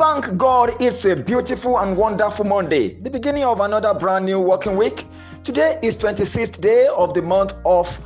Thank God it's a beautiful and wonderful Monday, the beginning of another brand new working week. Today is 26th day of the month of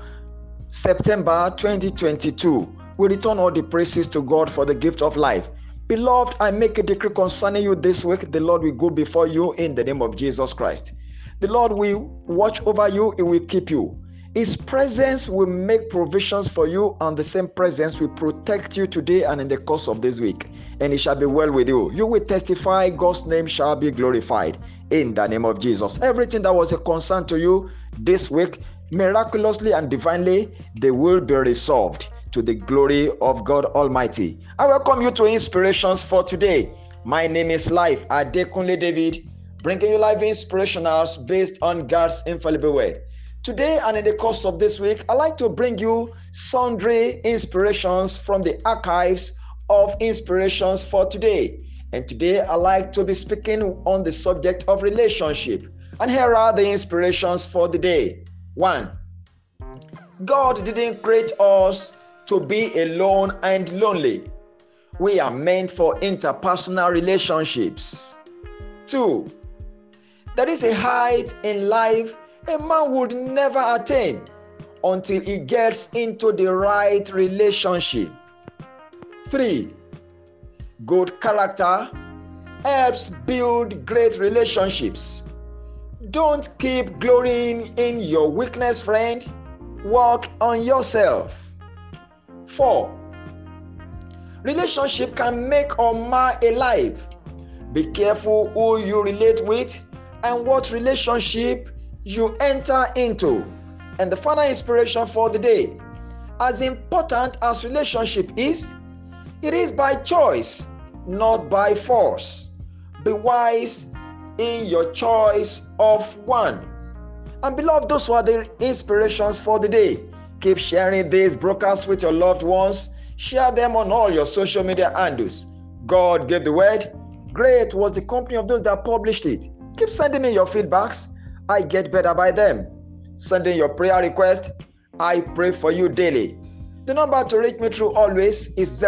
September 2022. We return all the praises to God for the gift of life. Beloved, I make a decree concerning you this week. The Lord will go before you in the name of Jesus Christ. The Lord will watch over you, He will keep you. His presence will make provisions for you, and the same presence will protect you today and in the course of this week. And it shall be well with you. You will testify, God's name shall be glorified in the name of Jesus. Everything that was a concern to you this week, miraculously and divinely, they will be resolved to the glory of God Almighty. I welcome you to Inspirations for today. My name is Life Adekunle David, bringing you live inspirationals based on God's infallible word. Today and in the course of this week, I'd like to bring you sundry inspirations from the archives of inspirations for today. And today, I'd like to be speaking on the subject of relationship. And here are the inspirations for the day. One, God didn't create us to be alone and lonely. We are meant for interpersonal relationships. Two, there is a height in life a man would never attain until he gets into the right relationship. 3. Good character helps build great relationships. Don't keep glorying in your weakness, friend. Work on yourself. 4. Relationship can make or mar a life. Be careful who you relate with and what relationship you enter into. And the final inspiration for the day as important as relationship is, it is by choice, not by force. Be wise in your choice of one. And beloved, those were the inspirations for the day. Keep sharing these broadcasts with your loved ones. Share them on all your social media handles. God gave the word. Great was the company of those that published it. Keep sending me your feedbacks I get better by them. Send in your prayer request. I pray for you daily. The number to reach me through always is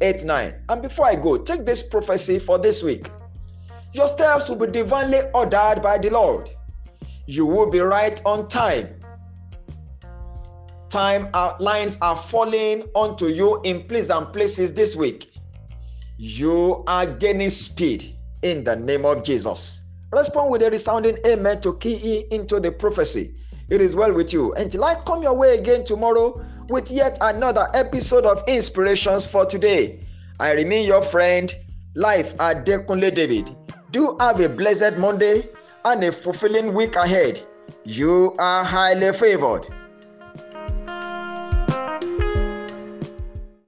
080 And before I go, take this prophecy for this week. Your steps will be divinely ordered by the Lord. You will be right on time. Time uh, outlines are falling onto you in pleasant places this week. You are gaining speed in the name of Jesus. Respond with a resounding amen to key in into the prophecy. It is well with you. Until I come your way again tomorrow with yet another episode of Inspirations for Today. I remain your friend, Life Adekunle David. Do have a blessed Monday and a fulfilling week ahead. You are highly favored.